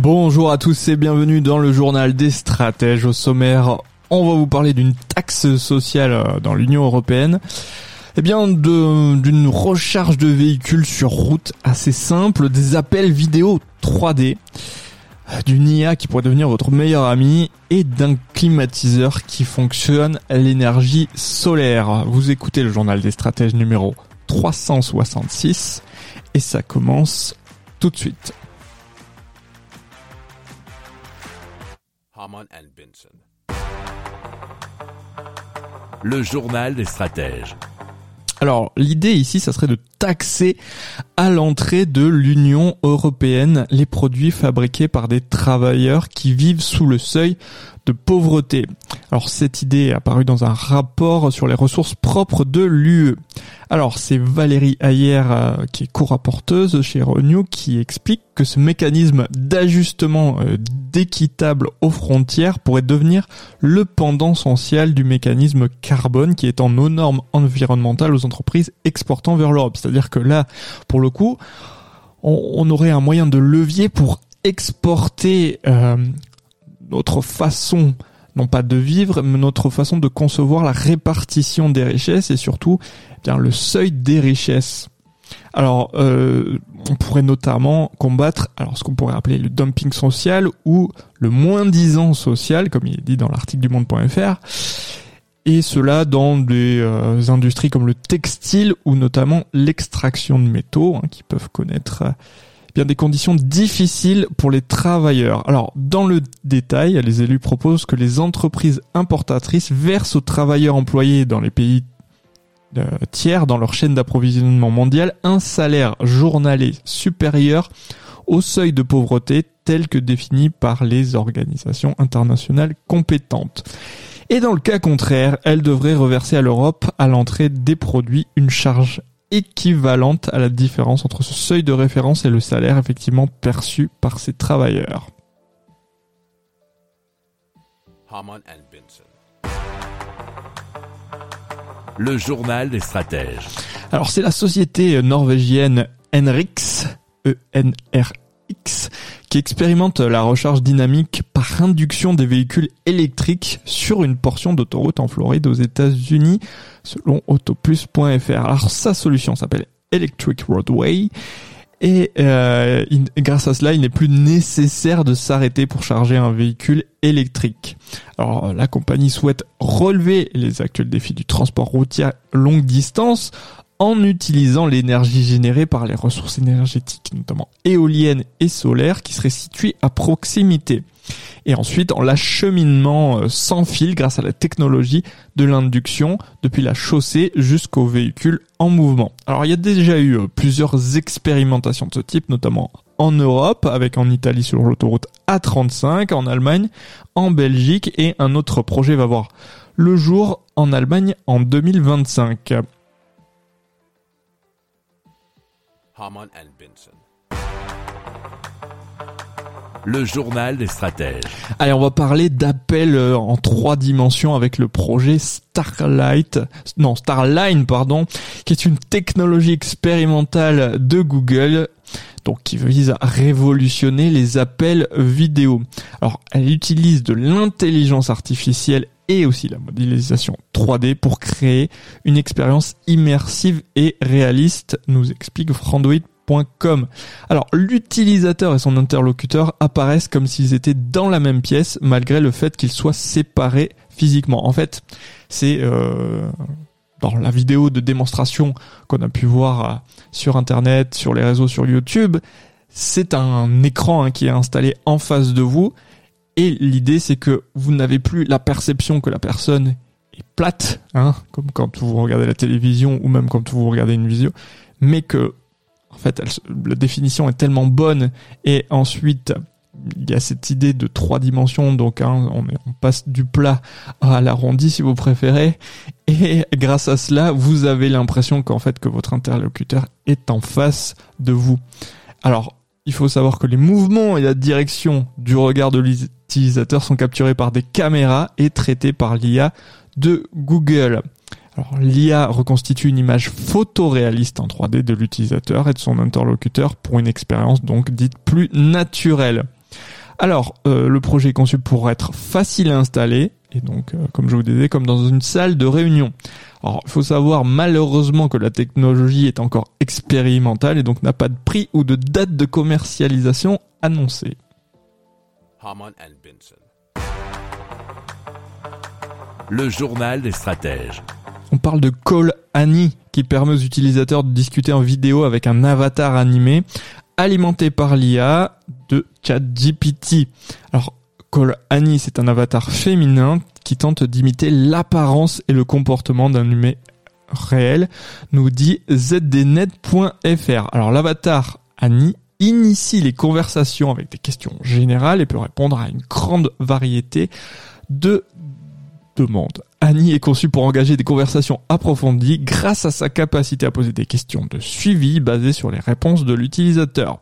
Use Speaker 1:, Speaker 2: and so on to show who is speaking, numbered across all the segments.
Speaker 1: Bonjour à tous et bienvenue dans le journal des stratèges. Au sommaire, on va vous parler d'une taxe sociale euh, dans l'Union européenne. Eh bien, d'une recharge de véhicules sur route assez simple, des appels vidéo 3D, euh, d'une IA qui pourrait devenir votre meilleur ami et d'un climatiseur qui fonctionne à l'énergie solaire. Vous écoutez le journal des stratèges numéro 366 et ça commence tout de suite.
Speaker 2: Le journal des stratèges.
Speaker 1: Alors l'idée ici, ça serait de taxer à l'entrée de l'Union européenne les produits fabriqués par des travailleurs qui vivent sous le seuil de pauvreté. Alors cette idée est apparue dans un rapport sur les ressources propres de l'UE. Alors c'est Valérie Ayer, euh, qui est co-rapporteuse chez Renew, qui explique que ce mécanisme d'ajustement euh, d'équitable aux frontières pourrait devenir le pendant social du mécanisme carbone qui est en nos normes environnementales aux entreprises exportant vers l'Europe. C'est-à-dire que là, pour le coup, on, aurait un moyen de levier pour exporter euh, notre façon non pas de vivre, mais notre façon de concevoir la répartition des richesses et surtout eh bien le seuil des richesses. Alors, euh, on pourrait notamment combattre alors ce qu'on pourrait appeler le dumping social ou le moins disant social, comme il est dit dans l'article du Monde.fr, et cela dans des euh, industries comme le textile ou notamment l'extraction de métaux, hein, qui peuvent connaître bien des conditions difficiles pour les travailleurs. Alors, dans le détail, les élus proposent que les entreprises importatrices versent aux travailleurs employés dans les pays euh, tiers dans leur chaîne d'approvisionnement mondial un salaire journalier supérieur au seuil de pauvreté tel que défini par les organisations internationales compétentes. Et dans le cas contraire, elles devraient reverser à l'Europe à l'entrée des produits une charge équivalente à la différence entre ce seuil de référence et le salaire effectivement perçu par ces travailleurs.
Speaker 2: Le journal des stratèges.
Speaker 1: Alors c'est la société norvégienne Enrix, E-N-R-X, qui expérimente la recharge dynamique par induction des véhicules électriques sur une portion d'autoroute en Floride aux États-Unis, selon autoplus.fr. Alors sa solution s'appelle Electric Roadway. Et euh, grâce à cela, il n'est plus nécessaire de s'arrêter pour charger un véhicule électrique. Alors la compagnie souhaite relever les actuels défis du transport routier longue distance en utilisant l'énergie générée par les ressources énergétiques, notamment éoliennes et solaires, qui seraient situées à proximité. Et ensuite, en l'acheminement euh, sans fil grâce à la technologie de l'induction depuis la chaussée jusqu'au véhicule en mouvement. Alors, il y a déjà eu euh, plusieurs expérimentations de ce type, notamment en Europe, avec en Italie sur l'autoroute A35, en Allemagne, en Belgique, et un autre projet va voir le jour en Allemagne en 2025.
Speaker 2: Le journal des stratèges.
Speaker 1: Allez, on va parler d'appel euh, en trois dimensions avec le projet Starlight, non Starline pardon, qui est une technologie expérimentale de Google donc qui vise à révolutionner les appels vidéo. Alors, elle utilise de l'intelligence artificielle et aussi la modélisation 3D pour créer une expérience immersive et réaliste, nous explique frandoid.com. Alors, l'utilisateur et son interlocuteur apparaissent comme s'ils étaient dans la même pièce, malgré le fait qu'ils soient séparés physiquement. En fait, c'est euh, dans la vidéo de démonstration qu'on a pu voir euh, sur Internet, sur les réseaux, sur YouTube, c'est un écran hein, qui est installé en face de vous et l'idée, c'est que vous n'avez plus la perception que la personne est plate, hein, comme quand vous regardez la télévision ou même quand vous regardez une vidéo, mais que, en fait, la définition est tellement bonne et ensuite il y a cette idée de trois dimensions, donc hein, on, on, passe du plat à l'arrondi si vous préférez, et grâce à cela, vous avez l'impression qu'en fait que votre interlocuteur est en face de vous. Alors, il faut savoir que les mouvements et la direction du regard de l'utilisateur sont capturés par des caméras et traités par l'IA de Google. Alors, l'IA reconstitue une image photoréaliste en 3D de l'utilisateur et de son interlocuteur pour une expérience donc dite plus naturelle. Alors, euh, le projet est conçu pour être facile à installer, et donc, euh, comme je vous disais, comme dans une salle de réunion. Alors, il faut savoir malheureusement que la technologie est encore expérimentale et donc n'a pas de prix ou de date de commercialisation annoncée.
Speaker 2: Le journal des stratèges.
Speaker 1: On parle de Call Annie qui permet aux utilisateurs de discuter en vidéo avec un avatar animé alimenté par l'IA de ChatGPT. Alors, Call Annie, c'est un avatar féminin qui tente d'imiter l'apparence et le comportement d'un humain réel, nous dit zdnet.fr. Alors, l'avatar Annie initie les conversations avec des questions générales et peut répondre à une grande variété de demande. Annie est conçue pour engager des conversations approfondies grâce à sa capacité à poser des questions de suivi basées sur les réponses de l'utilisateur.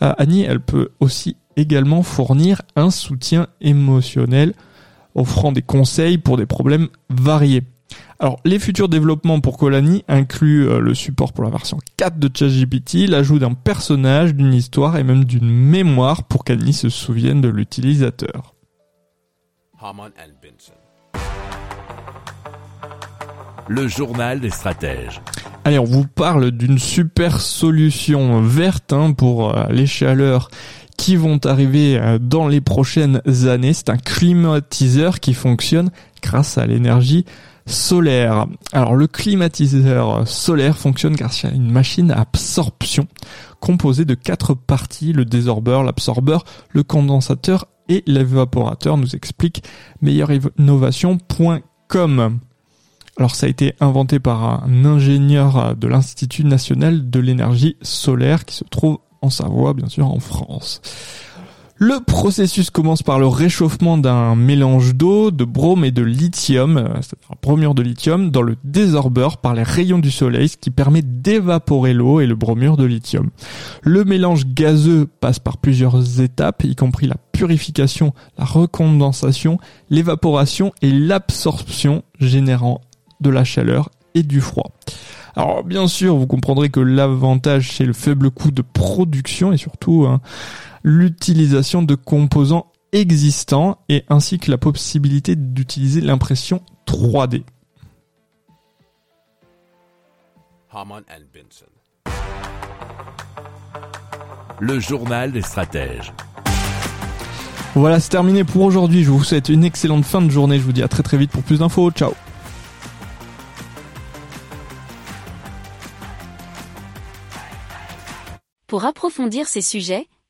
Speaker 1: Annie, elle peut aussi également fournir un soutien émotionnel offrant des conseils pour des problèmes variés. Alors, les futurs développements pour Colani incluent euh, le support pour la version 4 de ChatGPT, l'ajout d'un personnage, d'une histoire et même d'une mémoire pour qu'Annie se souvienne de l'utilisateur.
Speaker 2: le journal des stratèges.
Speaker 1: Allez, on vous parle d'une super solution verte hein, pour euh, les chaleurs qui vont arriver euh, dans les prochaines années. C'est un climatiseur qui fonctionne grâce à l'énergie solaire. Alors le climatiseur solaire fonctionne grâce à une machine à absorption composée de quatre parties, le désorbeur, l'absorbeur, le condensateur et l'évaporateur, nous explique meilleurinnovation.com. Alors ça a été inventé par un ingénieur de l'Institut national de l'énergie solaire qui se trouve en Savoie, bien sûr, en France. Le processus commence par le réchauffement d'un mélange d'eau, de brome et de lithium, euh, c'est-à-dire bromure de lithium, dans le désorbeur par les rayons du soleil, ce qui permet d'évaporer l'eau et le bromure de lithium. Le mélange gazeux passe par plusieurs étapes, y compris la purification, la recondensation, l'évaporation et l'absorption, générant de la chaleur et du froid. Alors bien sûr, vous comprendrez que l'avantage c'est le faible coût de production et surtout hein, l'utilisation de composants existants et ainsi que la possibilité d'utiliser l'impression 3D.
Speaker 2: Le journal des stratèges.
Speaker 1: Voilà, c'est terminé pour aujourd'hui. Je vous souhaite une excellente fin de journée. Je vous dis à très très vite pour plus d'infos. Ciao
Speaker 3: Pour approfondir ces sujets,